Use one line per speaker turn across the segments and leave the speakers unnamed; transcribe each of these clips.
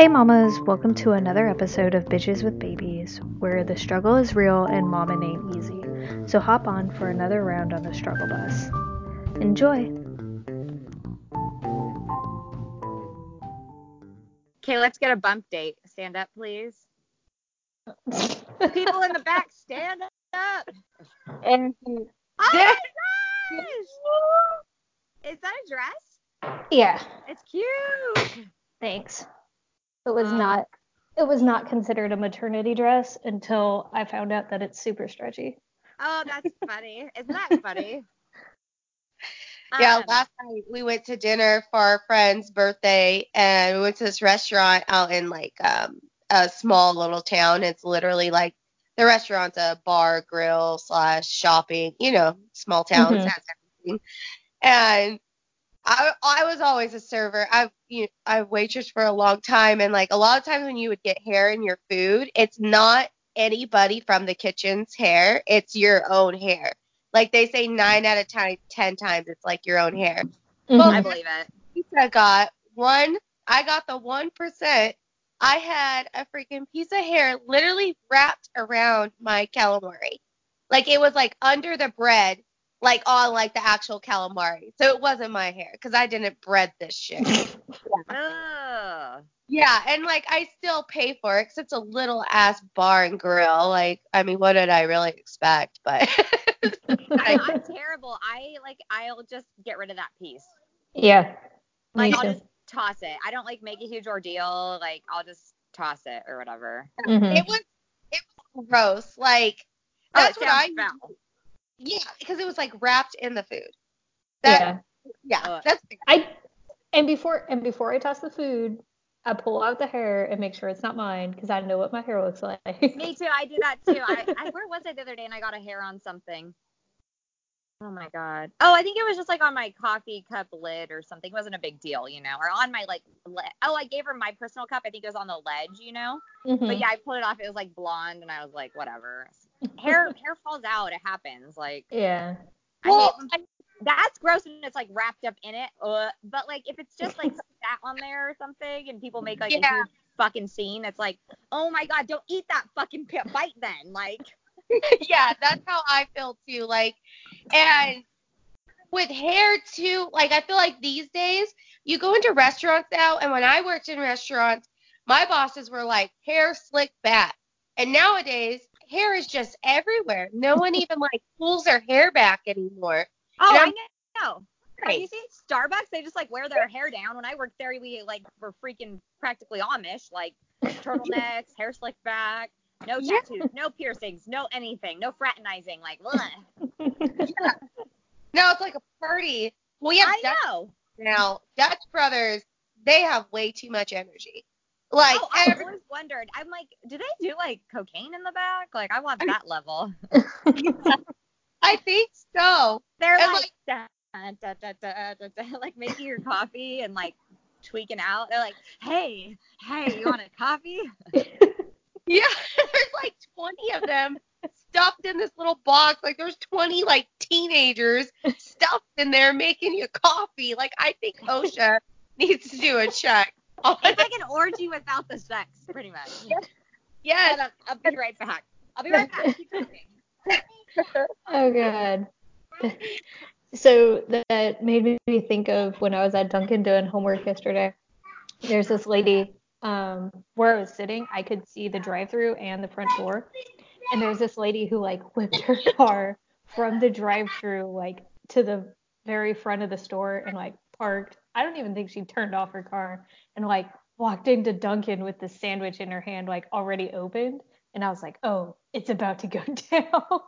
Hey mamas, welcome to another episode of Bitches with Babies, where the struggle is real and mama ain't easy. So hop on for another round on the struggle bus. Enjoy!
Okay, let's get a bump date. Stand up, please. People in the back, stand up.
And
Oh my gosh! Is that a dress?
Yeah,
It's cute.
thanks. It was
Um,
not it was not considered a maternity dress until I found out that it's super stretchy.
Oh, that's funny. Isn't that funny?
yeah,
Um,
last night we went to dinner for our friend's birthday and we went to this restaurant out in like um a small little town. It's literally like the restaurant's a bar, grill, slash shopping, you know, small towns
Mhm.
has everything. And I I was always a server. I've you I've waitressed for a long time and like a lot of times when you would get hair in your food, it's not anybody from the kitchen's hair, it's your own hair. Like they say nine out of ten, ten times it's like your own hair.
Mhm.
I believe it.
Pizza got one I got the one percent. I had a freaking piece of hair literally wrapped around my calamari. Like it was like under the bread, like on like the actual calamari. So it wasn't my hair because I didn't bread this shit.
Ugh.
yeah, and like I still pay for it because it's a little ass bar and grill. Like I mean, what did I really expect? But
I, I'm terrible. I like. I'll just get rid of that piece.
yeah.
Like I'll just toss it. I don't like make a huge ordeal. Like I'll just toss it or whatever.
Mhm.
it was it was gross. Like
Oh,
that's
it
what I
sounds foul.
Yeah because it was like wrapped in the food.
yeah.
That, yeah,
Ugh.
that's
I and before and before I toss the food, I pull out the hair and make sure it's not mine because I know what my hair looks like.
Me too. I do that too. I, I where was I the other day and I got a hair on something. Oh my god. Oh, I think it was just like on my coffee cup lid or something. It wasn't a big deal, you know, or on my like. Le- oh, I gave her my personal cup. I think it was on the ledge, you know.
Mhm.
But yeah, I pulled it off. It was like blonde, and I was like, whatever. Hair hair falls out. It happens. Like
Yeah.
I
Well,
hate when- that's gross when it's like wrapped up in it. Uh, but like if it's just like sat on there or something, and people make like a huge fucking scene, it's like, oh my god, don't eat that fucking pi- bite then. Like,
yeah, that's how I feel too. Like, and with hair too, like I feel like these days you go into restaurants now, and when I worked in restaurants, my bosses were like hair slick back, and nowadays hair is just everywhere. No one even like pulls their hair back anymore.
oh, I know. Have you see Starbucks? They just like wear their hair down. When I worked there, we like were freaking practically Amish, like turtlenecks, hair slicked back, no
Yeah.
tattoos, no piercings, no anything, no fraternizing. Like, ugh.
No, it's like a party. We have
I
Dutch
know.
now. Dutch brothers, they have way too much energy. Like
oh, I
every,
always wondered. I'm like, do they do like cocaine in the back? Like, I want that level.
I think so.
They're
And,
like, da, da, da, da, like making your coffee and like tweaking out. They're like, hey, hey, you want a coffee?
Yeah, there's like 20 of them stuffed in this little box. Like there's 20 like teenagers stuffed in there making you coffee. Like I think OSHA needs to do a check.
It's like an orgy without the sex, pretty much.
yes.
Hold on, I'll be right back. I'll be right back.
Oh god. So that made me think of when I was at Dunkin' doing homework yesterday. There's this lady um, where I was sitting. I could see the drive-through and the front door, and there's this lady who like whipped her car from the drive-through like to the very front of the store and like parked. I don't even think she turned off her car and like walked into Dunkin' with the sandwich in her hand like already opened. And I was like, oh, it's about to go down.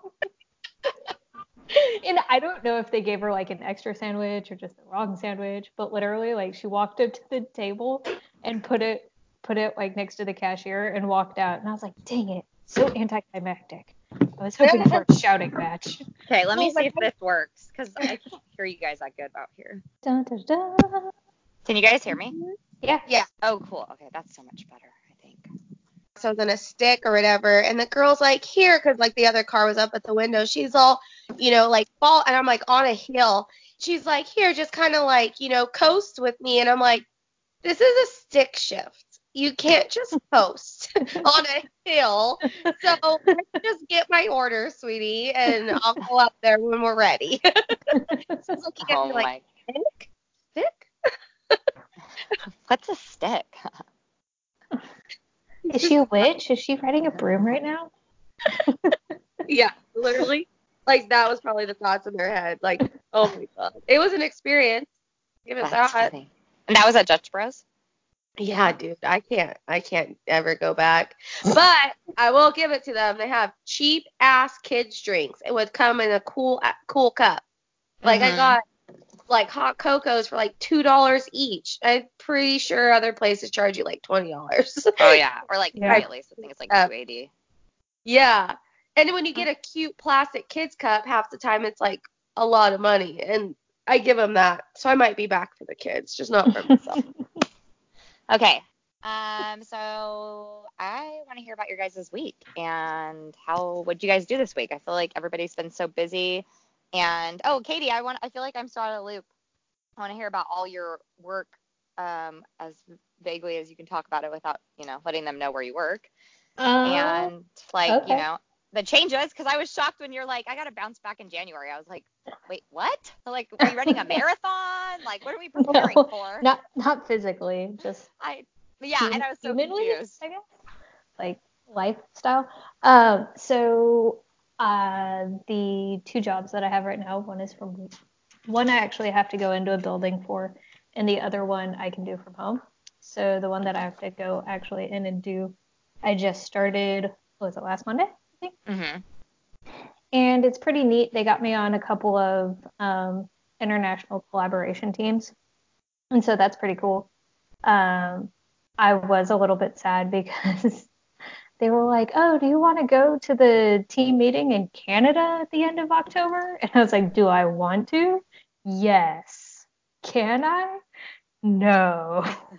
and I don't know if they gave her like an extra sandwich or just the wrong sandwich, but literally like she walked up to the table and put it put it like next to the cashier and walked out. And I was like, dang it, so anticlimactic. I was hoping for a shouting match.
Okay, let me
Oh
see if this works because I can't hear you guys that good out here.
Dun, dun, dun.
Can you guys hear me? Mm-hmm.
Yeah.
Yeah.
Oh, cool. Okay, that's so much better, I think.
So in a stick or whatever, and the girl's like, here, because like the other car was up at the window. She's all, you know, like fall, and I'm like on a hill. She's like, here, just kind of like, you know, coast with me, and I'm like, this is a stick shift. you can't just coast on a hill. So just get my order, sweetie, and I'll go up there when we're ready. so looking at
Oh
me
my.
like, stick? Stick?
What's a stick?
Is she a witch? Is she riding a broom right now?
Yeah, literally. Like that was probably the thoughts in their head. Like, oh my god. It was an experience. Give it
That's
that.
funny. And that was at Dutch Bros.
Yeah, dude, I can't I can't ever go back. But I will give it to them. They have cheap ass kids drinks. It would come in a cool cool cup. Like I
Mhm.
got like hot cocos for like two dollars each. I'm pretty sure other places charge you like twenty dollars.
Oh yeah, or like
Yeah.
three at least. I think it's like
Uh,
280.
yeah. And when you get a cute plastic kids cup, half the time it's like a lot of money. And I give them that. So I might be back for the kids, just not for myself.
Okay. Um. So I want to hear about your guys' week and how what you guys do this week. I feel like everybody's been so busy. And oh, Katie, I want. I feel like I'm still out of the loop. I want to hear about all your work, um, as vaguely as you can talk about it without, you know, letting them know where you work.
Um,
and like,
okay.
you know, the changes. Because I was shocked when you're like, I got to bounce back in January. I was like, wait, what? Like, are you running a marathon? Like, what are we preparing
No,
for?
not not physically, just
I yeah, and I was so
humanly,
confused.
I guess, like lifestyle. Um, so uh, the two jobs that I have right now, one is from one I actually have to go into a building for, and the other one I can do from home. So the one that I have to go actually in and do, I just started. What was it last Monday? I think.
Mm-hmm.
and it's pretty neat. They got me on a couple of um, international collaboration teams, and so that's pretty cool. Um, I was a little bit sad because they were like, "Oh, do you want to go to the team meeting in Canada at the end of October?" And I was like, "Do I want to? Yes. Can I? No."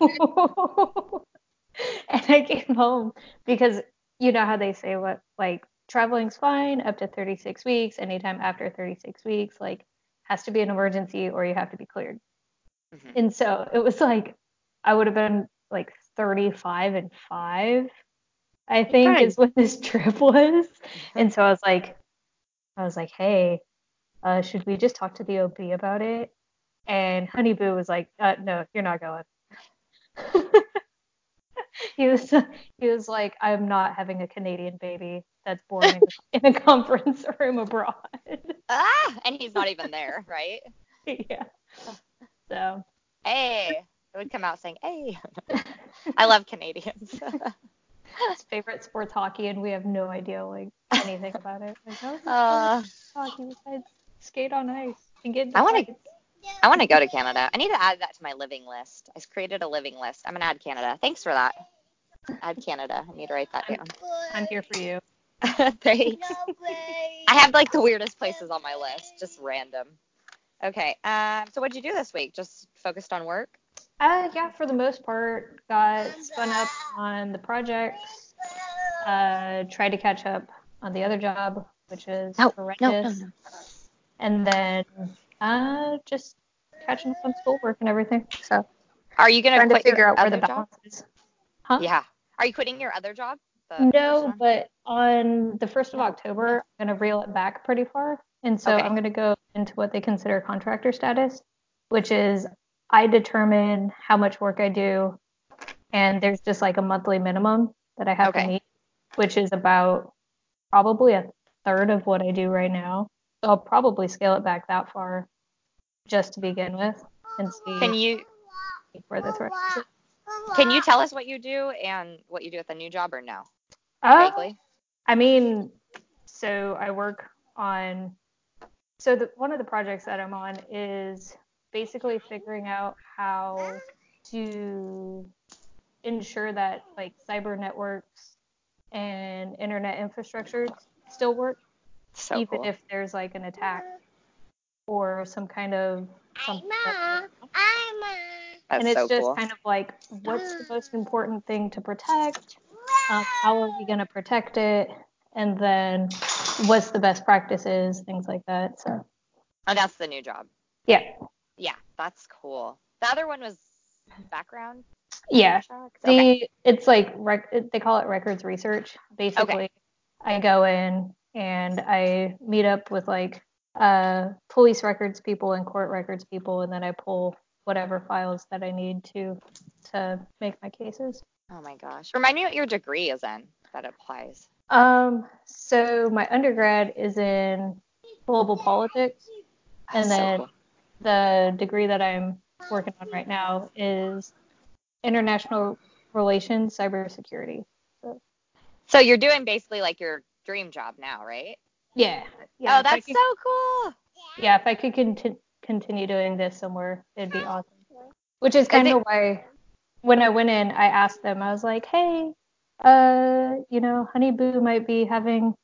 and I came home because you know how they say what like traveling's fine up to 36 weeks. Anytime after 36 weeks, like has to be an emergency or you have to be cleared.
Mhm.
And so it was like I would have been like 35 and five, I think
Right.
is what this trip was. And so I was like, I was like, hey, uh, should we just talk to the OB about it? And Honey Boo was like, uh, no, you're not going. he was he was like, I'm not having a Canadian baby that's born in, in a conference room abroad.
Ah, and he's not even there, right?
yeah. So
Hey, it would come out saying, "Hey." I love Canadians.
His favorite sports hockey, and we have no idea like anything about it. Like, oh,
Uh,
hockey besides skate on ice and get.
I wanna- I want to go to Canada. I need to add that to my living list. I created a living list. I'm gonna add Canada. Thanks for that. Add Canada. I need to write that down.
I'm here for you.
Thanks. I have like the weirdest places on my list, just random. Okay. Um. So what'd you do this week? Just focused on work.
Uh, yeah, for the most part, got spun up on the projects. Uh, tried to catch up on the other job, which is
No,
horrendous.
no, no, no.
And then uh, just catching up on schoolwork and everything. So
Are you gonna
trying to figure out where
other
the
job?
balance is. Huh?
Yeah. Are you quitting your other job?
No, but on the 1st of October, I'm going to reel it back pretty far. And so
Okay.
I'm going to go into what they consider contractor status, which is I determine how much work I do, and there's just like a monthly minimum that I have
Okay.
to meet, which is about probably a third of what I do right now. So I'll probably scale it back that far just to begin with and see
Can you
where this works.
can you tell us what you do and what you do at the new job or no?
Uh,
Vaguely.
I mean, so I work on. So the, one of the projects that I'm on is basically figuring out how to ensure that like cyber networks and internet infrastructure still work,
So
even
cool.
if there's like an attack or some kind of something. that-
That's
and it's
so
just
cool.
kind of like, what's the most important thing to protect? Um, how are we going to protect it? And then what's the best practices, things like that. So,
Oh, that's the new job.
yeah.
That's cool. The other one was background.
Yeah.
Okay.
The it's like rec- they call it records research. Basically, I go in and I meet up with like uh police records people and court records people, and then I pull whatever files that I need to to make my cases.
Oh my gosh. Remind me what your degree is in that applies.
Um, so my undergrad is in global politics, and
That's so
then
cool.
The degree that I'm working on right now is international relations, cybersecurity.
So you're doing basically like your dream job now, right?
Yeah. yeah
oh, that's
could-
so cool.
Yeah, if I could conti- continue doing this somewhere, it'd be awesome. Which is kind of why when I went in, I asked them, I was like, hey, uh, you know, Honey Boo might be having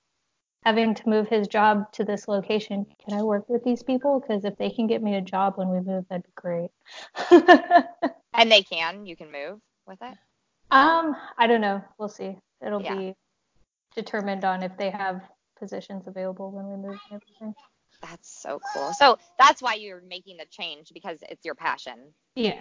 having to move his job to this location. Can I work with these people? Because if they can get me a job when we move, that'd be great.
And they can, you can move with it.
um, I don't know. We'll see. It'll
Yeah.
be determined on if they have positions available when we move and everything.
That's so cool. So that's why you're making the change because it's your passion,
Yeah.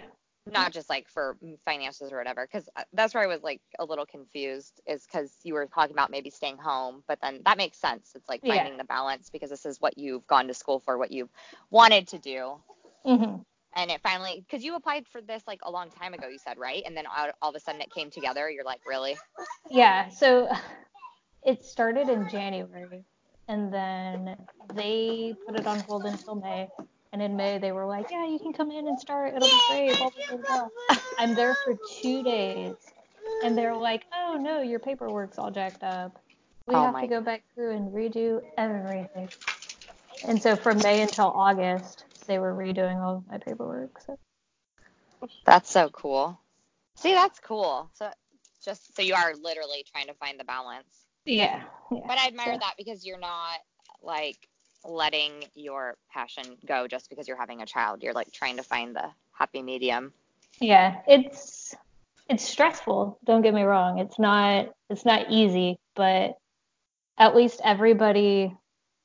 Not just like for finances or whatever. Because that's where I was like a little confused, is because you were talking about maybe staying home, but then that makes sense. It's like
Yeah.
finding the balance because this is what you've gone to school for, what you've wanted to do.
hmm
And it finally, because you applied for this like a long time ago, you said, right? And then all, all of a sudden it came together. You're like, really?
Yeah, so it started in January and then they put it on hold until May. And in May they were like, Yeah, you can come in and start, it'll be great, blah blah blah blah. I'm there for two days and they're like, Oh no, your paperwork's all jacked up. We
Oh
have to go back through and redo everything. And so from May until August they were redoing all of my paperwork. So
That's so cool. See, that's cool. So just so you are literally trying to find the balance.
yeah. yeah.
But I admire
So-
that because you're not like letting your passion go just because you're having a child. You're like trying to find the happy medium.
Yeah, it's it's stressful, don't get me wrong. It's not it's not easy, but at least everybody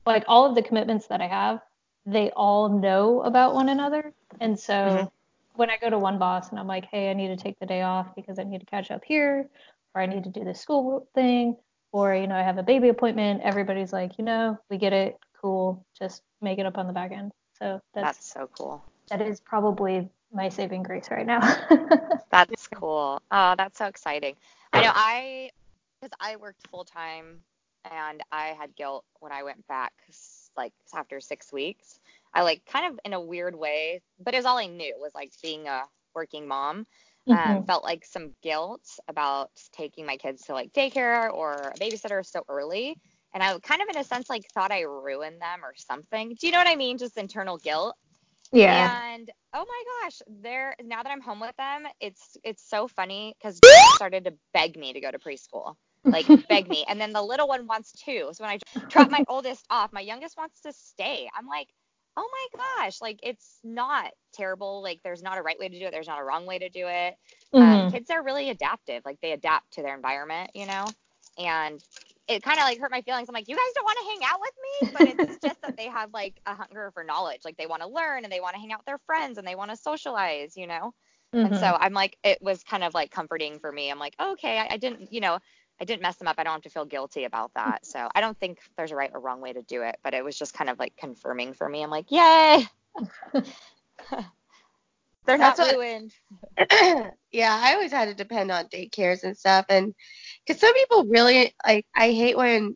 like all of the commitments that I have, they all know about one another. And so
Mhm.
when I go to one boss and I'm like, "Hey, I need to take the day off because I need to catch up here, or I need to do this school thing, or you know, I have a baby appointment," everybody's like, "You know, we get it. Cool. Just make it up on the back end." So
That's
that's
so cool.
that is probably my saving grace right now.
That's cool. Oh, that's so exciting. I know I, because I worked full time and I had guilt when I went back, like after six weeks. I like kind of in a weird way, but it was all I knew was like being a working mom. Um,
Mhm.
felt like some guilt about taking my kids to like daycare or a babysitter so early. And I kind of, in a sense, like thought I ruined them or something. Do you know what I mean? Just internal guilt.
Yeah.
And oh my gosh, they're now that I'm home with them, it's it's so funny because they started to beg me to go to preschool, like beg me, and then the little one wants to. So when I drop my oldest off, my youngest wants to stay. I'm like, oh my gosh, like it's not terrible. Like there's not a right way to do it. There's not a wrong way to do it. Um,
Mhm.
kids are really adaptive. Like they adapt to their environment, you know. And it kind of like hurt my feelings. I'm like, you guys don't want to hang out with me, but it's just that they have like a hunger for knowledge. Like they want to learn and they want to hang out with their friends and they want to socialize, you know. And
Mhm.
so I'm like, it was kind of like comforting for me. I'm like, okay, I, I didn't, you know, I didn't mess them up. I don't have to feel guilty about that. So I don't think there's a right or wrong way to do it, but it was just kind of like confirming for me. I'm like, yay. They're not
That's what-
ruined.
yeah, I always had to depend on daycares and stuff, and because some people really like, I hate when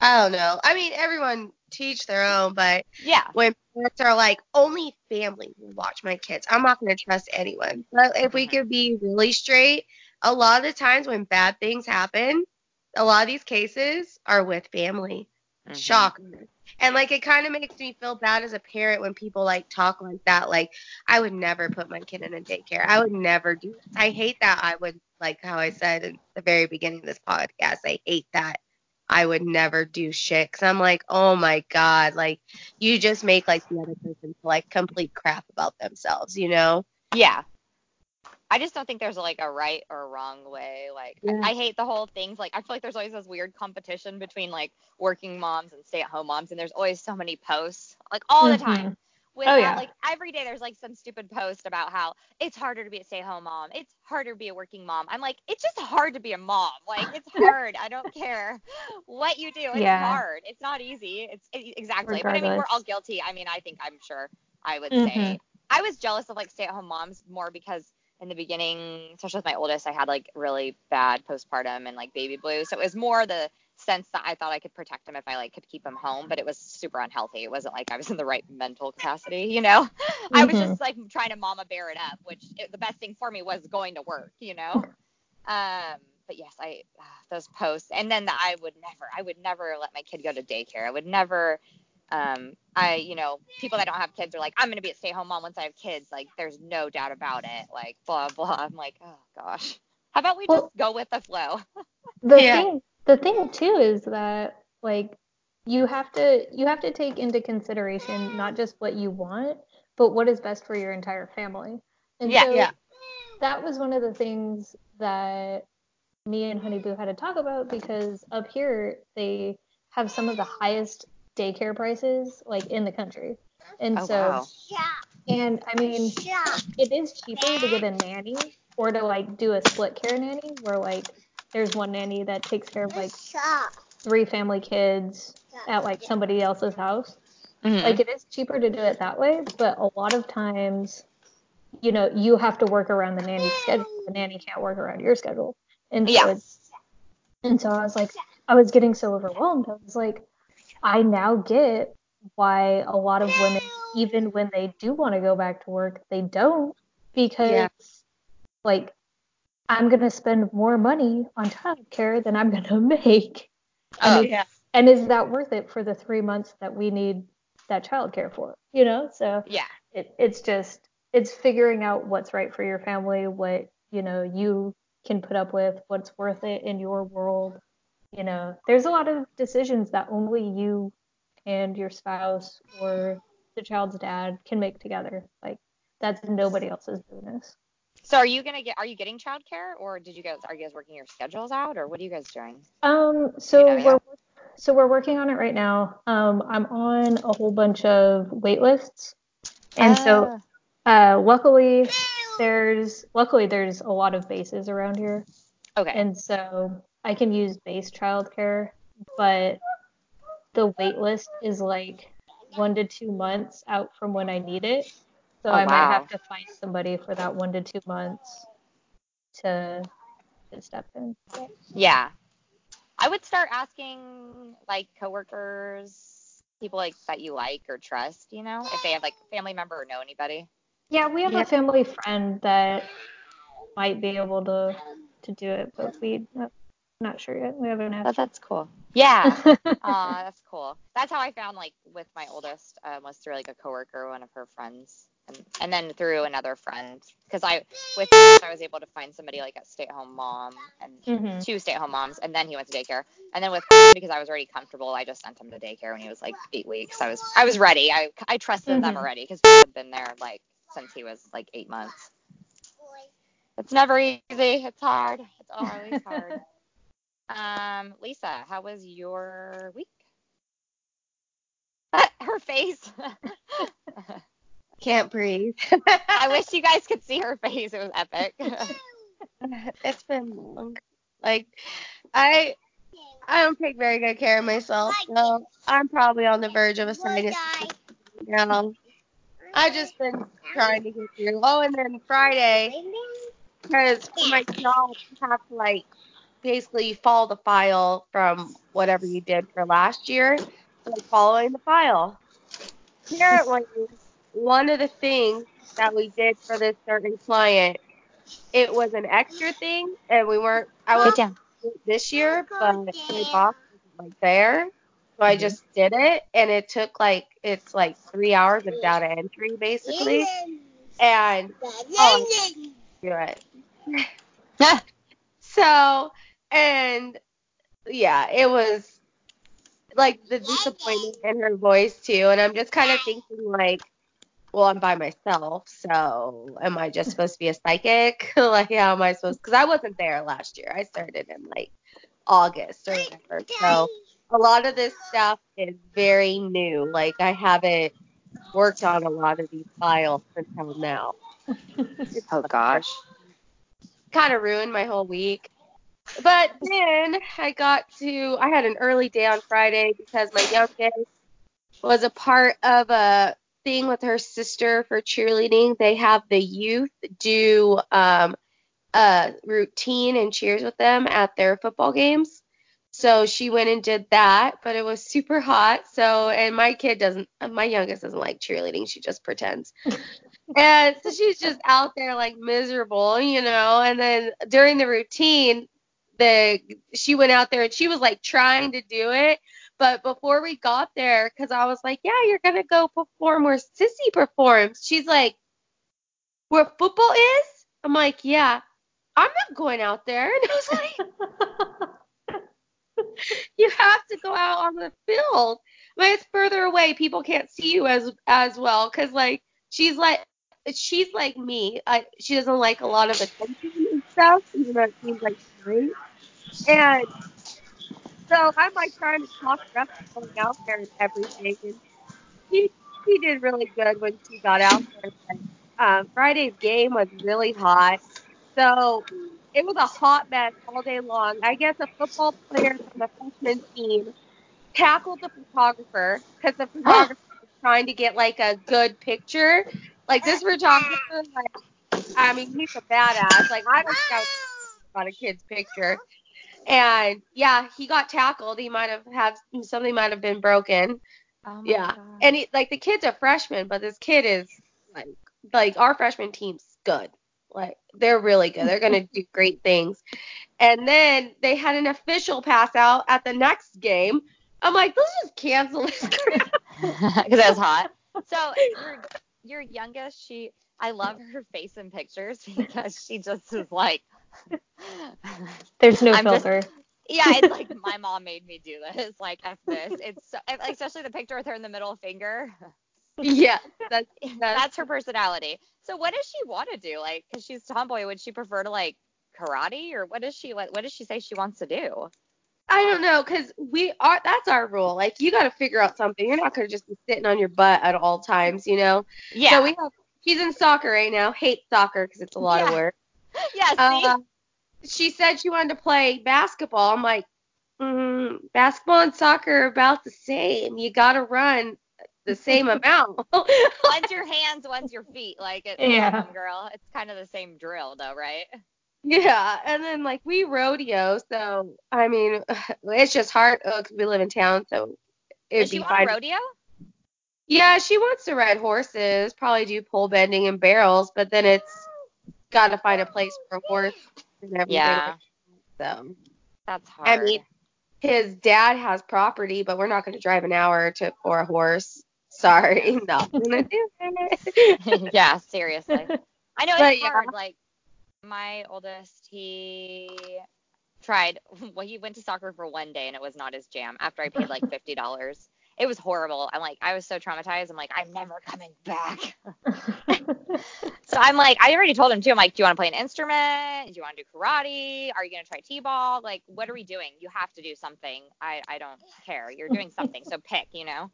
I don't know. I mean, everyone teach their own, but
Yeah.
when parents are like, only family will watch my kids, I'm not going to trust anyone. But if we
Mhm.
could be really straight, a lot of the times when bad things happen, a lot of these cases are with family.
Mhm.
Shock. And like it kind of makes me feel bad as a parent when people like talk like that. Like I would never put my kid in a daycare. I would never do it. I hate that. I would like how I said in the very beginning of this podcast. I hate that. I would never do shit because I'm like, oh my god, like you just make like the other person feel like complete crap about themselves, you know?
Yeah. I just don't think there's like a right or wrong way. Like
Yeah.
I hate the whole things. Like I feel like there's always this weird competition between like working moms and stay at home moms and there's always so many posts like all the time.
Mhm.
without
Oh, yeah.
like every day there's like some stupid post about how it's harder to be a stay-at-home mom. It's harder to be a working mom. I'm like, it's just hard to be a mom. Like it's hard. I don't care what you do. It's
Yeah.
hard. It's not easy. It's it- exactly. But I mean, we're all guilty. I mean, I think I'm sure I would
Mhm.
say I was jealous of like stay-at-home moms more because in the beginning, especially with my oldest, I had like really bad postpartum and like baby blues. So it was more the sense that I thought I could protect him if I like could keep him home, but it was super unhealthy. It wasn't like I was in the right mental capacity, you know. I was
Mhm.
just like trying to mama bear it up, which it, the best thing for me was going to work, you know. Um, but yes, I ah, those posts, and then the, I would never, I would never let my kid go to daycare. I would never. Um, I, you know, people that don't have kids are like, I'm gonna be a stay-home mom once I have kids. Like, there's no doubt about it. Like, blah blah. I'm like, oh gosh. How about we
Well-
just go with the flow?
the
Yeah.
thing the thing too is that like you have to you have to take into consideration not just what you want but what is best for your entire family and
Yeah.
so
Yeah.
that was one of the things that me and honey boo had to talk about because up here they have some of the highest daycare prices like in the country and
Oh
so
wow.
and i mean it is cheaper to get a nanny or to like do a split care nanny where like there's one nanny that takes care of like three family kids at like somebody else's house.
Mhm.
Like it is cheaper to do it that way, but a lot of times, you know, you have to work around the nanny's schedule. The nanny can't work around your schedule. And so
Yeah.
it's and so I was like I was getting so overwhelmed. I was like, I now get why a lot of women, even when they do want to go back to work, they don't because
Yeah.
like I'm gonna spend more money on childcare than I'm gonna make.
Oh,
yeah.
and is that worth it for the three months that we need that childcare for? You know, so
yeah.
it, it's just it's figuring out what's right for your family, what you know you can put up with, what's worth it in your world. You know, there's a lot of decisions that only you and your spouse or the child's dad can make together. Like that's nobody else's business.
So are you gonna get? Are you getting childcare, or did you guys? Are you guys working your schedules out, or what are you guys doing?
Um, so
know,
we're so we're working on it right now. Um, I'm on a whole bunch of wait lists, and so
Ah,
uh, luckily there's luckily there's a lot of bases around here,
okay.
and so I can use base childcare, but the wait list is like one to two months out from when I need it. So
Oh,
I might have to find somebody for that one to two months to to step in.
Yeah. I would start asking like coworkers, people like that you like or trust, you know, if they have like a family member or know anybody.
Yeah, we have
Yeah.
a family friend that might be able to to do it, but we not, sure yet. We haven't
But
asked.
that's cool. Yeah. Aw, that's cool. That's how I found like with my oldest um, was through like a coworker, one of her friends, and and then through another friend because I with I was able to find somebody like a stay-at-home mom and
hmm
two stay-at-home moms, and then he went to daycare. And then with because I was already comfortable, I just sent him to daycare when he was like eight weeks. I was I was ready. I I trusted them
Mhm.
already because he had been there like since he was like eight months. It's never easy. It's hard. It's always hard. Um, Lisa, how was your week? her face.
Can't breathe.
I wish you guys could see her face. It was epic.
it's been long. Like I I don't take very good care of myself, so I'm probably on the verge of a sinus now. I've just been trying to get through. Oh, and then Friday, because my job, have like basically follow the file from whatever you did for last year. So like following the file. Apparently, one of the things that we did for this certain client, it was an extra thing, and we weren't. I was
down.
this year, but my boss wasn't like there. So I
Mhm.
just did it and it took like it's like three hours of data entry basically. And oh, do it. So and yeah, it was like the disappointment in her voice too. And I'm just kind of thinking like, well, I'm by myself, so am I just supposed to be a psychic? like, how am I supposed? Because I wasn't there last year. I started in like August or whatever. So a lot of this stuff is very new. Like I haven't worked on a lot of these files until now.
Oh gosh.
Kind of ruined my whole week. But then I got to, I had an early day on Friday because my youngest was a part of a thing with her sister for cheerleading. They have the youth do um, a routine and cheers with them at their football games. So she went and did that, but it was super hot. So, and my kid doesn't, my youngest doesn't like cheerleading. She just pretends. and so she's just out there like miserable, you know. And then during the routine, the she went out there and she was like trying to do it, but before we got there, because I was like, yeah, you're gonna go perform where Sissy performs. She's like, where football is? I'm like, yeah. I'm not going out there. And I was like, you have to go out on the field. But it's further away. People can't see you as as well because like she's like she's like me. I, she doesn't like a lot of attention and stuff, even though it seems like great. And so I'm like trying to talk her to going out there and everything. And she she did really good when she got out there. But, um, Friday's game was really hot, so it was a hot mess all day long. I guess a football player from the freshman team tackled the photographer because the photographer was trying to get like a good picture. Like this photographer, like I mean, he's a badass. Like I don't think I about a kid's picture. And yeah, he got tackled. He might have had something might have been broken.
Oh
Yeah,
God.
and he, like the kid's a freshman, but this kid is like like our freshman team's good. Like they're really good. They're gonna do great things. And then they had an official pass out at the next game. I'm like, let's just cancel this. crap.
because it was hot. So your your youngest, she I love her face in pictures because she just is like
There's no
I'm just-
filter.
Yeah, it's like my mom made me do this. Like F this. It's so, especially the picture with her in the middle finger.
yeah, that's
That's,
that's
her personality. So what does she want to do? Like, cause she's tomboy, would she prefer to like karate or what does she like? What does she say she wants to do?
I don't know, cause we are that's our rule. Like you got to figure out something. You're not gonna just be sitting on your butt at all times, you know.
Yeah.
So we have she's in soccer right now. Hates soccer because it's a lot of work.
yeah. See.
Uh, she said she wanted to play basketball. I'm like, mm, basketball and soccer are about the same. You got to run the same amount.
one's your hands, one's your feet. Like it's
Yeah.
girl. It's kind of the same drill though, right?
yeah, and then like we rodeo, so I mean, it's just hard because we live in town, so it'd
Does she
be
want
fine.
rodeo?
Yeah, she wants to ride horses, probably do pole bending and barrels, but then it's got to find a place for a horse and everything.
Yeah.
So
That's hard.
I mean, his dad has property, but we're not going to drive an hour to for a horse. Sorry, not gonna do it.
yeah, seriously. I know
But
it's
yeah.
hard. Like my oldest, he tried. Well, he went to soccer for one day and it was not his jam. After I paid like fifty dollars, it was horrible. I'm like, I was so traumatized. I'm like, I'm never coming back. So I'm like, I already told him too. I'm like, do you want to play an instrument? Do you want to do karate? Are you gonna try t-ball? Like, what are we doing? You have to do something. I I don't care. You're doing something, so pick. You know.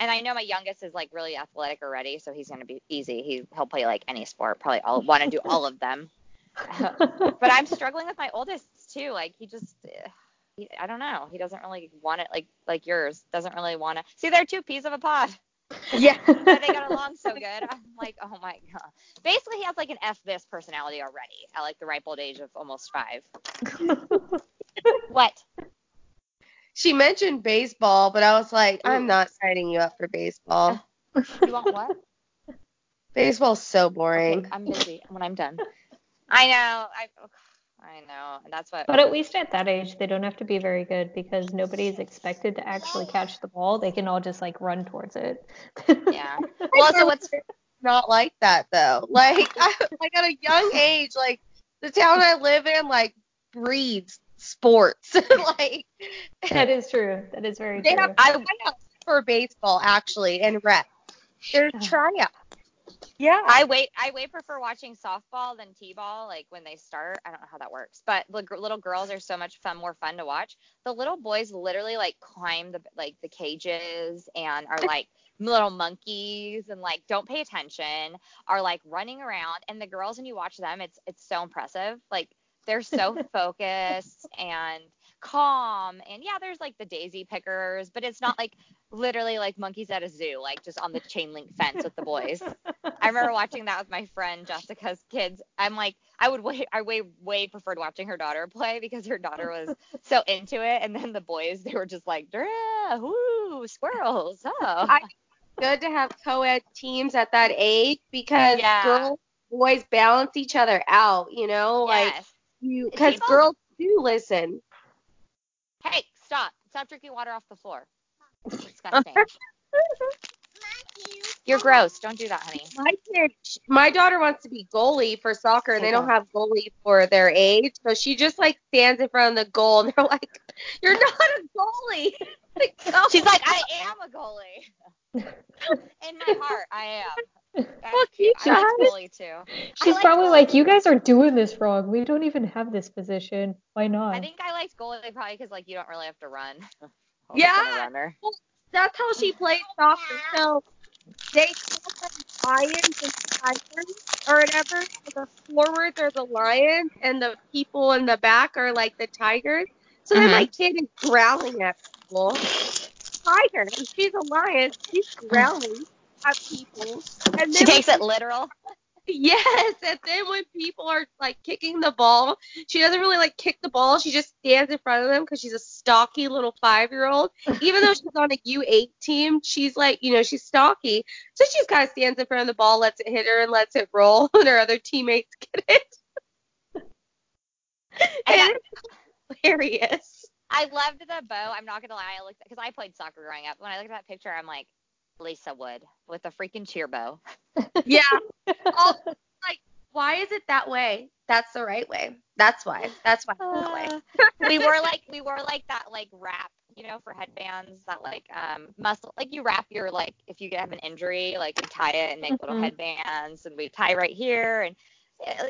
And I know my youngest is like really athletic already, so he's gonna be easy. He he'll play like any sport. Probably all want to do all of them. but I'm struggling with my oldest too. Like he just. Eh, He, I don't know. He doesn't really want it like like yours. Doesn't really want to. See, they're two peas of a pod.
yeah.
But they got along so good. I'm like, oh my god. Basically, he has like an F this personality already at like the ripe old age of almost five. What?
She mentioned baseball, but I was like, I'm not signing you up for baseball.
You want what?
Baseball's so oh,
Okay,
boring.
I'm busy when I'm done. I know. I oh, I know. And that's what.
But at least at that age, they don't have to be very good because nobody's expected to actually catch the ball. They can all just like run towards it.
Yeah. Well, so what's
not like that though. Like, I, like at a young age, like the town I live in, like breeds sports. like
that is true. That is very
they
true.
have tryouts for baseball actually and rec. There's tryouts. Yeah.
I wait. I way prefer watching softball than t-ball. Like when they start, I don't know how that works, but the gr- little girls are so much fun, more fun to watch. The little boys literally like climb the like the cages and are like little monkeys and like don't pay attention, are like running around. And the girls, when you watch them, it's it's so impressive. Like they're so focused and calm. And yeah, there's like the daisy pickers, but it's not like literally like monkeys at a zoo, like just on the chain link fence with the boys. I remember watching that with my friend Jessica's kids. I'm like, I would way, I way, way preferred watching her daughter play because her daughter was so into it. And then the boys, they were just like, "Dra, whoo, squirrels, oh.
I- Good to have co-ed teams at that age because
Yeah.
girls boys balance each other out, you know? Like you cuz girls do listen.
Hey, stop. Stop drinking water off the floor. Disgusting. You're gross. Don't do that, honey.
My kid, my daughter wants to be goalie for soccer, and they don't have goalie for their age, so she just like stands in front of the goal, and they're like, "You're not a goalie." Like, go.
She's like, I am a goalie. In my heart, I am. That's
Fuck
cute.
you,
I like goalie too.
She's
like
probably
goalie.
like, you guys are doing this wrong. We don't even have this position. Why not?
I think I liked goalie probably because like you don't really have to run.
Yeah.
runner.
That's how she plays soccer. So they call them lions and tigers or whatever. So the forwards are the lions, and the people in the back are like the tigers. So then my mm-hmm. kid is growling at people. Tiger, and she's a lion. She's growling at people. And
She takes it literal.
Yes, and then when people are like kicking the ball, she doesn't really like kick the ball. She just stands in front of them because she's a stocky little five year old. Even though she's on a U8 team, she's like, you know, she's stocky. So she just kind of stands in front of the ball, lets it hit her, and lets it roll, and her other teammates get it.
I
and it's hilarious.
I loved the bow. I'm not gonna lie. I looked because I played soccer growing up. When I looked at that picture, I'm like, Lisa would with a freaking cheer bow.
Yeah. All, like, why is it that way? That's the right way. That's why. That's why. it's that way.
Uh, we were like we were like that like wrap, you know, for headbands that like um muscle like you wrap your like if you have an injury, like you tie it and make little
Mhm.
headbands and we tie right here and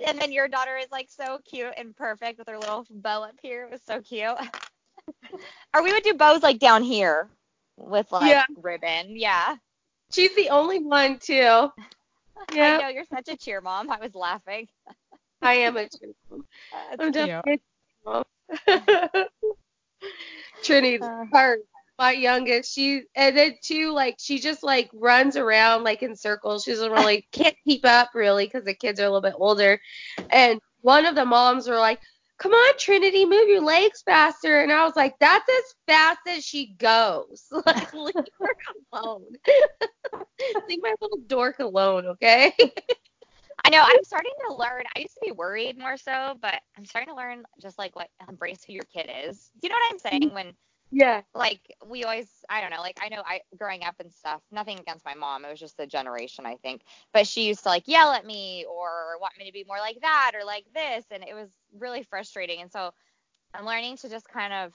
and then your daughter is like so cute and perfect with her little bow up here. It was so cute. or we would do bows like down here with like
Yeah.
ribbon. Yeah.
She's the only one too. Yeah.
I know you're such a cheer mom. I was laughing.
I, am a cheer mom.
That's
I'm definitely a cheer mom. Trinity's
Uh.
her my youngest. She and then too like she just like runs around like in circles. She doesn't really can't keep up really because the kids are a little bit older. And one of the moms were like, "Come on, Trinity, move your legs faster." And I was like, "That's as fast as she goes. Like leave her alone. leave my little dork alone, okay?"
I know. I'm starting to learn. I used to be worried more so, but I'm starting to learn just like what embrace who your kid is. Do you know what I'm saying? Mm-hmm. When
yeah.
like we always, I don't know. Like I know I growing up and stuff. Nothing against my mom. It was just the generation, I think. But she used to like yell at me or want me to be more like that or like this, and it was really frustrating. And so I'm learning to just kind of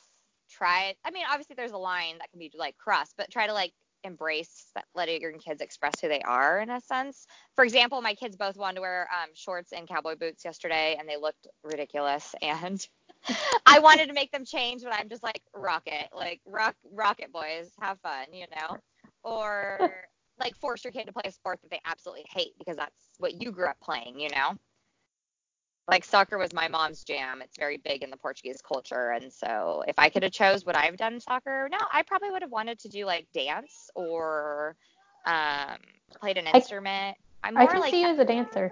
try it. I mean, obviously there's a line that can be like crossed, but try to like embrace that letting your kids express who they are in a sense. For example, my kids both wanted to wear um, shorts and cowboy boots yesterday, and they looked ridiculous. And I wanted to make them change, but I'm just like, rock it, like rock, rock it, boys, have fun, you know. Or like force your kid to play a sport that they absolutely hate because that's what you grew up playing, you know. Like soccer was my mom's jam. It's very big in the Portuguese culture, and so if I could have chose what I've done in soccer, no, I probably would have wanted to do like dance or um played an
I-
instrument. I'm
I can
like
see you as a dancer.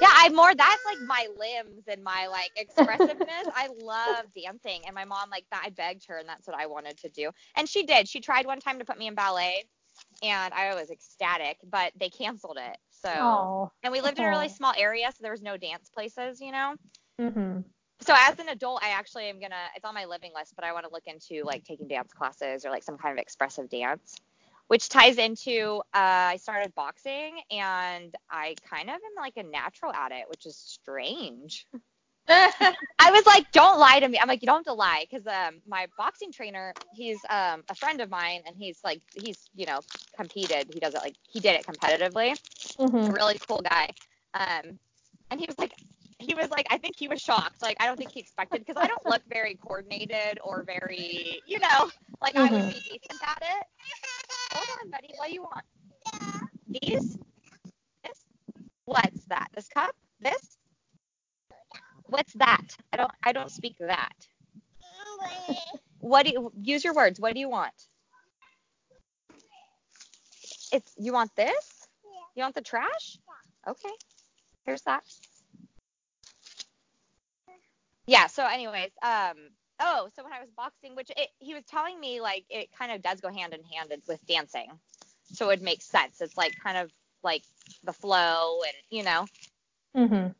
Yeah, I'm more that's like my limbs and my like expressiveness. I love dancing and my mom like that I begged her and that's what I wanted to do. And she did. She tried one time to put me in ballet and I was ecstatic, but they canceled it. So
Oh.
and we lived in a really small area so there was no dance places, you know.
Mhm.
So as an adult, I actually am gonna. It's on my living list, but I want to look into like taking dance classes or like some kind of expressive dance, which ties into. Uh, I started boxing, and I kind of am like a natural at it, which is strange. I was like, don't lie to me. I'm like, you don't have to lie because um, my boxing trainer, he's um, a friend of mine, and he's like, he's you know competed. He does it like he did it competitively.
Mhm.
Really cool guy. Um, and he was like, he was like, I think he was shocked. Like, I don't think he expected because I don't look very coordinated or very, you know, like I would be decent at it. On, buddy. What do you want? These? This? What's that? This cup? This? What's that? I don't I don't speak that. What do you use your words? What do you want? It's you want this? You want the trash? Okay. Here's that. Yeah, so anyways, um oh, so when I was boxing, which it, he was telling me like it kind of does go hand in hand with dancing. So it makes sense. It's like kind of like the flow and you know.
Mhm.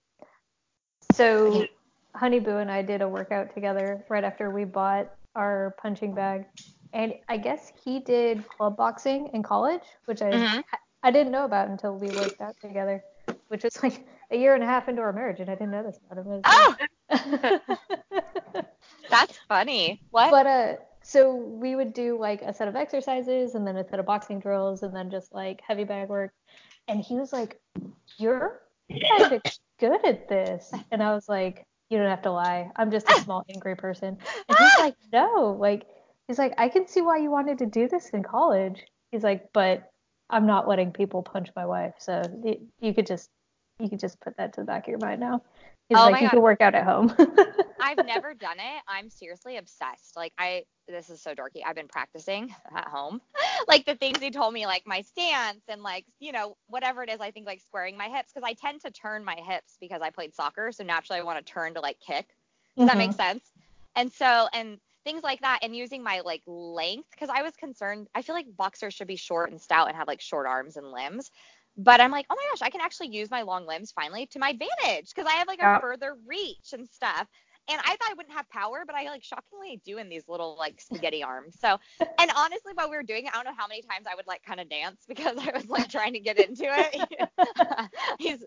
So, Honey Boo and I did a workout together right after we bought our punching bag, and I guess he did club boxing in college, which I
Mhm.
I didn't know about until we worked out together, which was like a year and a half into our marriage, and I didn't know this about him.
Oh, that's funny. What?
but uh, so we would do like a set of exercises and then a set of boxing drills and then just like heavy bag work. And he was like, "You're kind of good at this," and I was like, "You don't have to lie. I'm just a small angry person." And he's like, "No, like." He's like, I can see why you wanted to do this in college. He's like, but I'm not letting people punch my wife, so y- you could just you could just put that to the back of your mind now. He's
Oh
like, you
God.
can work out at home.
I've never done it. I'm seriously obsessed. Like I this is so dorky. I've been practicing at home. like the things he told me like my stance and like, you know, whatever it is, I think like squaring my hips because I tend to turn my hips because I played soccer, so naturally I want to turn to like kick. Does that make
Mhm.
sense? And so and things like that and using my like length because I was concerned. I feel like boxers should be short and stout and have like short arms and limbs. But I'm like, oh my gosh, I can actually use my long limbs finally to my advantage because I have like a
Yeah.
further reach and stuff. And I thought I wouldn't have power, but I like shockingly do in these little like spaghetti arms. So, and honestly, while we were doing it, I don't know how many times I would like kind of dance because I was like trying to get into it. He's,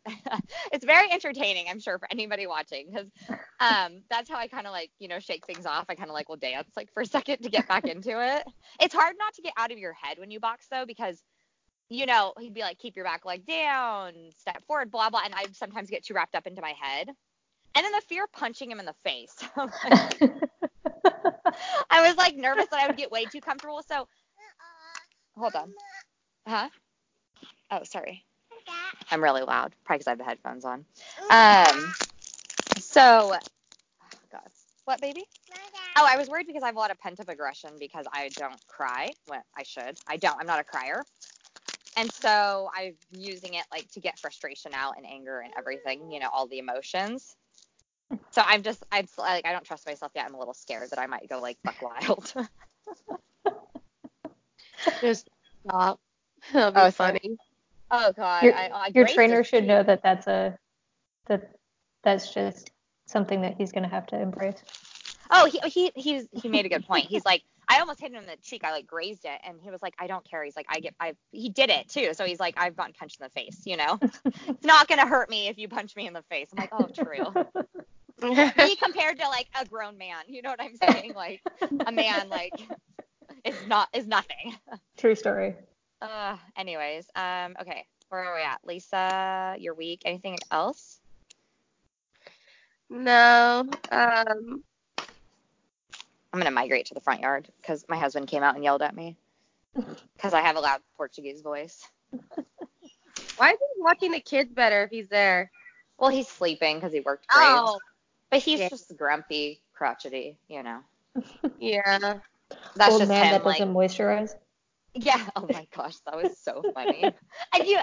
it's very entertaining, I'm sure, for anybody watching because um, that's how I kind of like, you know, shake things off. I kind of like will dance like for a second to get back into it. It's hard not to get out of your head when you box though because you know, he'd be like, keep your back leg down, step forward, blah, blah. And I'd sometimes get too wrapped up into my head. And then the fear of punching him in the face. I was like nervous that I would get way too comfortable. So, hold on. Huh? Oh, sorry. I'm really loud, probably because I have the headphones on. Um, so, oh God. What, baby? Oh, I was worried because I have a lot of pent up aggression because I don't cry. Well, I should. I don't. I'm not a crier. And so I'm using it like to get frustration out and anger and everything, you know, all the emotions. So I'm just, I'm like, I don't trust myself yet. I'm a little scared that I might go like buck wild.
Just stop. That'll be
Oh, sorry.
funny.
oh God.
Your,
I, I,
your trainer
is
should know that that's a that that's just something that he's gonna have to embrace.
Oh, he he he's he made a good point. He's like, I almost hit him in the cheek. I like grazed it, and he was like, I don't care. He's like, I get, I he did it too. So he's like, I've gotten punched in the face. You know, it's not gonna hurt me if you punch me in the face. I'm like, oh, true. Me compared to like a grown man. You know what I'm saying? Like a man, like is not is nothing.
True story.
Uh, anyways, um, okay, where are we at? Lisa, your week. Anything else?
no. Um.
I'm gonna migrate to the front yard because my husband came out and yelled at me because I have a loud Portuguese voice.
Why is he watching the kids better if he's there?
Well, he's sleeping because he worked great.
Oh.
But he's
Yeah.
just grumpy, crotchety, you know.
Yeah.
That's
Old
just
man
him,
that
like,
doesn't moisturize.
yeah. Oh my gosh, that was so funny. And you,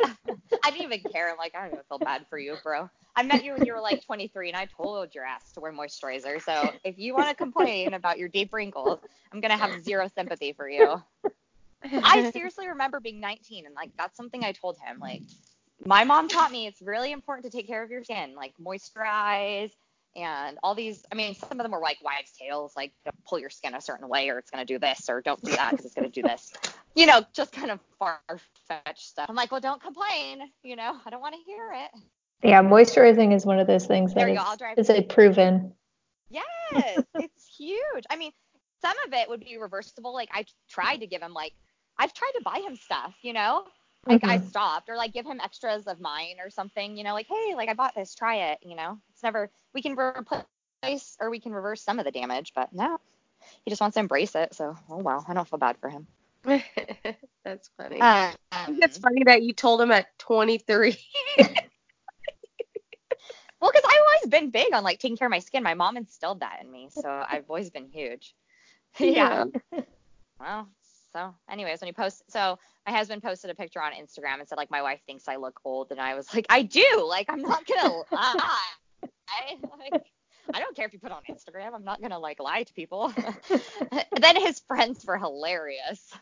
I didn't even care. I'm like, I don't even feel bad for you, bro. I met you when you were like 23, and I told your ass to wear moisturizer. So if you want to complain about your deep wrinkles, I'm gonna have zero sympathy for you. I seriously remember being 19, and like that's something I told him. Like, my mom taught me it's really important to take care of your skin, like moisturize and all these. I mean, some of them were like wives' tales, like don't pull your skin a certain way or it's gonna do this, or don't do that because it's gonna do this. You know, just kind of far fetched stuff. I'm like, well, don't complain. You know, I don't want to hear it.
Yeah, moisturizing is one of those things that is, is a proven.
Yes, it's huge. I mean, some of it would be reversible. Like I tried to give him like I've tried to buy him stuff, you know? Like I
Mhm.
stopped or like give him extras of mine or something, you know, like, hey, like I bought this, try it, you know. It's never we can replace or we can reverse some of the damage, but no. He just wants to embrace it, so oh well, I don't feel bad for him.
That's funny.
Um,
I think it's funny that you told him at 23.
Well, because I've always been big on like taking care of my skin. My mom instilled that in me, so I've always been huge. yeah. Well, so anyways, when you post, so my husband posted a picture on Instagram and said like my wife thinks I look old, and I was like, I do. Like I'm not gonna lie. I, like, I don't care if you put it on Instagram. I'm not gonna like lie to people. then his friends were hilarious.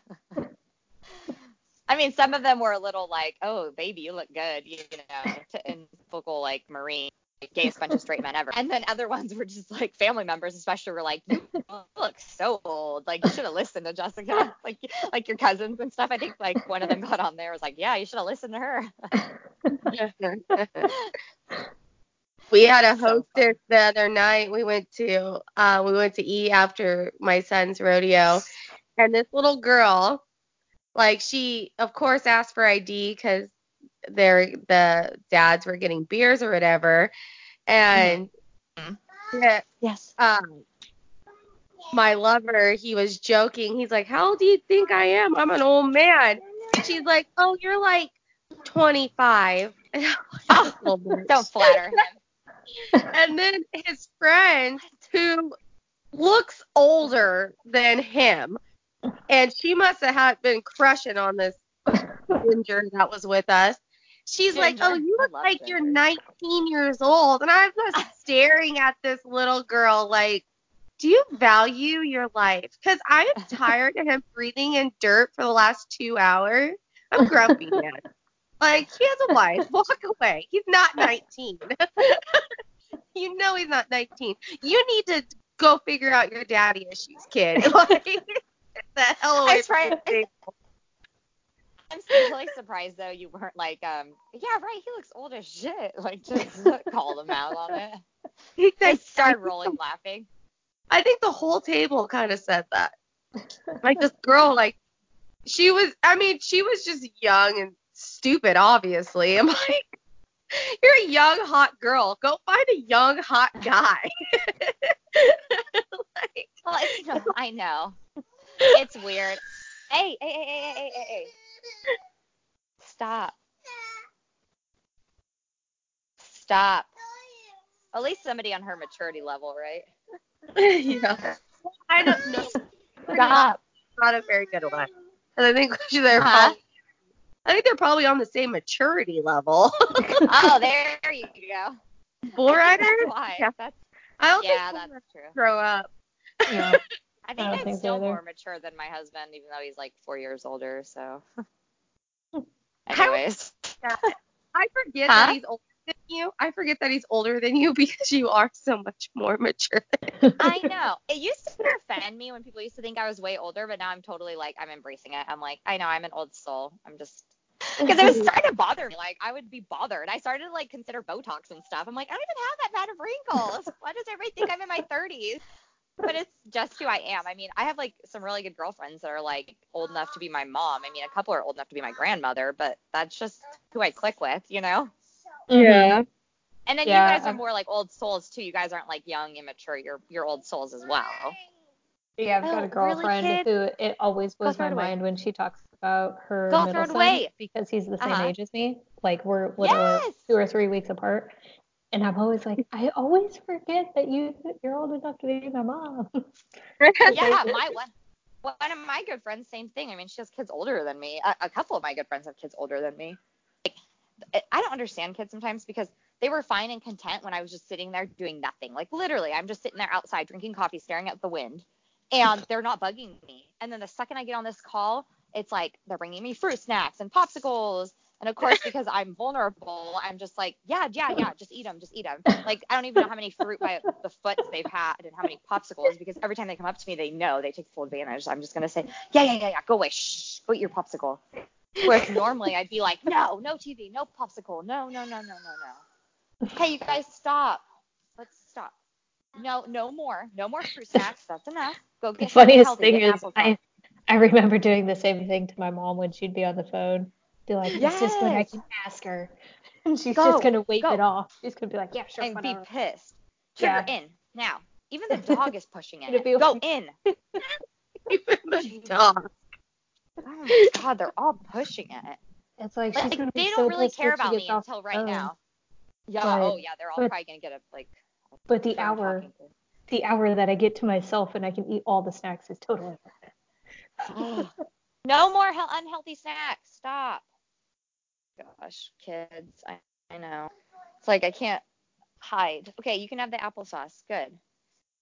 I mean, some of them were a little like, "Oh, baby, you look good," you know, to, in typical like Marine gayest bunch of straight men ever. And then other ones were just like family members, especially were like, "You look so old. Like you should have listened to Jessica, like like your cousins and stuff." I think like one of them got on there was like, "Yeah, you should have listened to her."
we had a hostess the other night. We went to uh we went to eat after my son's rodeo, and this little girl, like she of course asked for ID because they're the dads were getting beers or whatever, and
Mhm.
yeah,
yes.
um my lover he was joking. He's like, how old do you think I am? I'm an old man. She's like, oh, you're like 25.
Oh, Don't flatter him.
And then his friend who looks older than him and she must have had been crushing on this ginger that was with us. She's like oh you look like you're 19 years old. And i'm just staring at this little girl like do you value your life? Because i am tired of him breathing in dirt for the last two hours. I'm grumpy man like he has a wife walk away he's not 19 you know he's not 19. You need to go figure out your daddy issues, kid. Like, the hell away
I
from
tried-
your table.
I'm still really surprised though you weren't like, um, yeah, right, he looks old as shit. Like just call him out on it.
He
I started rolling laughing.
I think the whole table kind of said that. Like this girl, like she was. I mean, she was just young and stupid. Obviously, I'm like, you're a young hot girl. Go find a young hot guy. like,
Well, it's, no, I know. It's weird. Hey, hey, hey, hey, hey, hey, hey. Stop. Stop. At least somebody on her maturity level, right?
yeah. I don't know.
Stop.
Not a very good one. And I think they're
Huh?
Probably, I think they're probably on the same maturity level.
Oh, there you go.
Bull
I think
riders?
That's why.
Yeah.
That's,
I don't
yeah,
think
that's
bull
true.
riders grow up.
Yeah.
I
I
think
don't
I'm
think
still
either.
more mature than my husband, even though he's like four years older. So, anyways,
I forget
Huh?
that he's older than you. I forget that he's older than you because you are so much more mature.
I know it used to offend me when people used to think I was way older, but now I'm totally like I'm embracing it. I'm like I know I'm an old soul. I'm just because it was starting to bother me. Like I would be bothered. I started to like consider Botox and stuff. I'm like I don't even have that bad of wrinkles. Why does everybody think I'm in my 30s? But it's just who I am. I mean, I have like some really good girlfriends that are like old enough to be my mom. I mean, a couple are old enough to be my grandmother, but that's just who I click with, you know.
Mhm.
And then
Yeah,
you guys are more like old souls too. You guys aren't like young, immature. You're you're old souls as well.
Yeah, I've got
Oh,
a girlfriend
kid?
who it always blows my
it away.
mind when she talks about her
Go
middle
it
son
away.
because he's the same
Uh-huh.
age as me. Like we're literally
Yes.
two or three weeks apart. And I'm always like, I always forget that you you're old enough to be my mom.
yeah, my one one of my good friends, same thing. I mean, she has kids older than me. A, a couple of my good friends have kids older than me. I- don't understand kids sometimes because they were fine and content when I was just sitting there doing nothing. Like literally, I'm just sitting there outside drinking coffee, staring at the wind, and they're not bugging me. And then the second I get on this call, it's like they're bringing me fruit snacks and popsicles. And of course, because I'm vulnerable, I'm just like, yeah, yeah, yeah, just eat them, just eat them. Like I don't even know how many fruit by the foots they've had and how many popsicles because every time they come up to me, they know they take full advantage. I'm just gonna say, yeah, yeah, yeah, yeah, go away, shh, go eat your popsicle. Whereas normally I'd be like, no, no TV, no popsicle, no, no, no, no, no, no. Hey, you guys, stop. Let's stop. No, no more. No more fruit snacks. That's enough. Go get something
funniest
healthy.
thing
Get
is. I I remember doing the same thing to my mom when she'd be on the phone. Be like, this is when I
Yes.
can ask her. And she's
Go,
just gonna wave
go.
it off. She's gonna be like, yeah, sure,
and
whatever.
be pissed. Sugar
Yeah.
in now. Even the dog is pushing
It'd
it.
be
Go
like-
in.
Even the dog.
Oh my god, they're all pushing it.
It's like she's
Like they don't really care about me
off
until right now. Yeah.
But-
oh yeah, they're all
but-
probably gonna get a like.
But the hour, the hour that I get to myself and I can eat all the snacks is totally worth it.
No more hel- unhealthy snacks. Stop. Gosh, kids, I, I know. It's like I can't hide. Okay, you can have the applesauce. Good.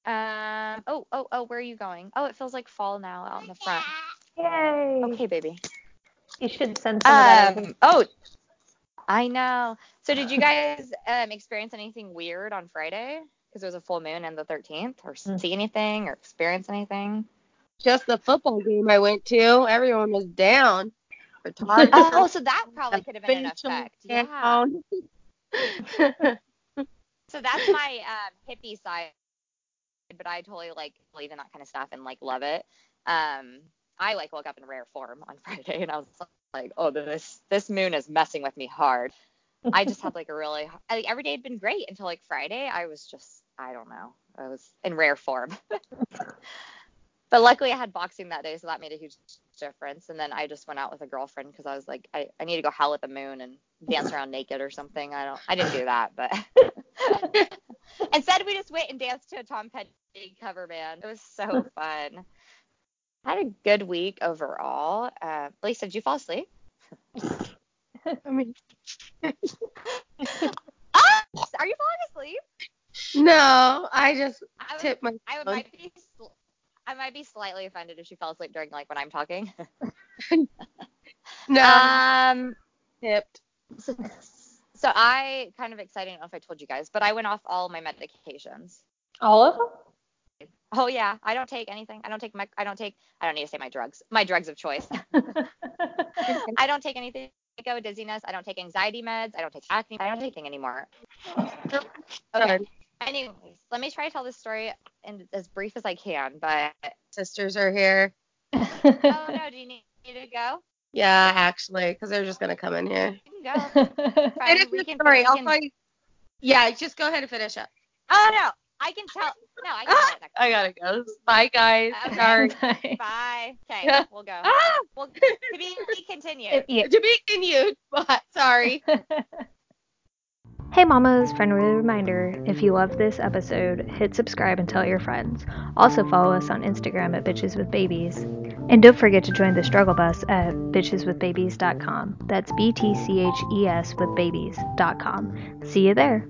Um. Oh, oh, oh. Where are you going? Oh, it feels like fall now out in the front.
Yay!
Okay, baby.
You should send some of that.
Um. Oh, I know. So did you guys um experience anything weird on Friday? Because it was a full moon and the 13th, or
Mm.
see anything, or experience anything?
Just the football game I went to, everyone was down.
Oh, so that probably could have been an effect. Yeah. So that's my um, hippie side, but I totally like believe in that kind of stuff and like love it. Um, I like woke up in rare form on Friday and I was like, oh, this this moon is messing with me hard. I just had like a really like every day had been great until like Friday. I was just I don't know. I was in rare form. but luckily I had boxing that day, so that made a huge difference. And then I just went out with a girlfriend because I was like, I, I need to go howl at the moon and dance around naked or something. I don't I didn't do that, but instead we just went and danced to a Tom Petty cover band. It was so fun. I had a good week overall. Uh, Lisa, did you fall asleep?
I mean,
Ah, are you falling asleep?
no, I just
I would,
tipped my
I would
phone.
might be sl- I might be slightly offended if she fell asleep during like when I'm talking.
No,
um,
tipped.
so, so I kind of excited. I don't know if I told you guys, but I went off all my medications.
All of them?
Oh yeah, I don't take anything. I don't take my. I don't take. I don't need to say my drugs. My drugs of choice. I don't take anything. I go dizziness. I don't take anxiety meds. I don't take acne. I don't take anything anymore. Okay. Anyways, let me try to tell this story in as brief as I can. But
Sisters are here.
oh no, do you need, need to go?
Yeah, actually, because they're just gonna come in here.
You can go. Fine,
Finish the story. I'll call you. Yeah, just go ahead and finish up.
Oh no, I can tell. No, I can tell it.
I gotta go. Bye, guys.
Okay.
Sorry.
Bye. Okay,
Yeah.
we'll go.
Ah,
Well, to be continued.
Yeah.
to be continued, but sorry.
Hey mamas, friendly reminder, if you love this episode, hit subscribe and tell your friends. Also follow us on Instagram at Bitches with Babies. And don't forget to join the struggle bus at bitcheswithbabies.com. That's B T C H E S with babies.com. See you there.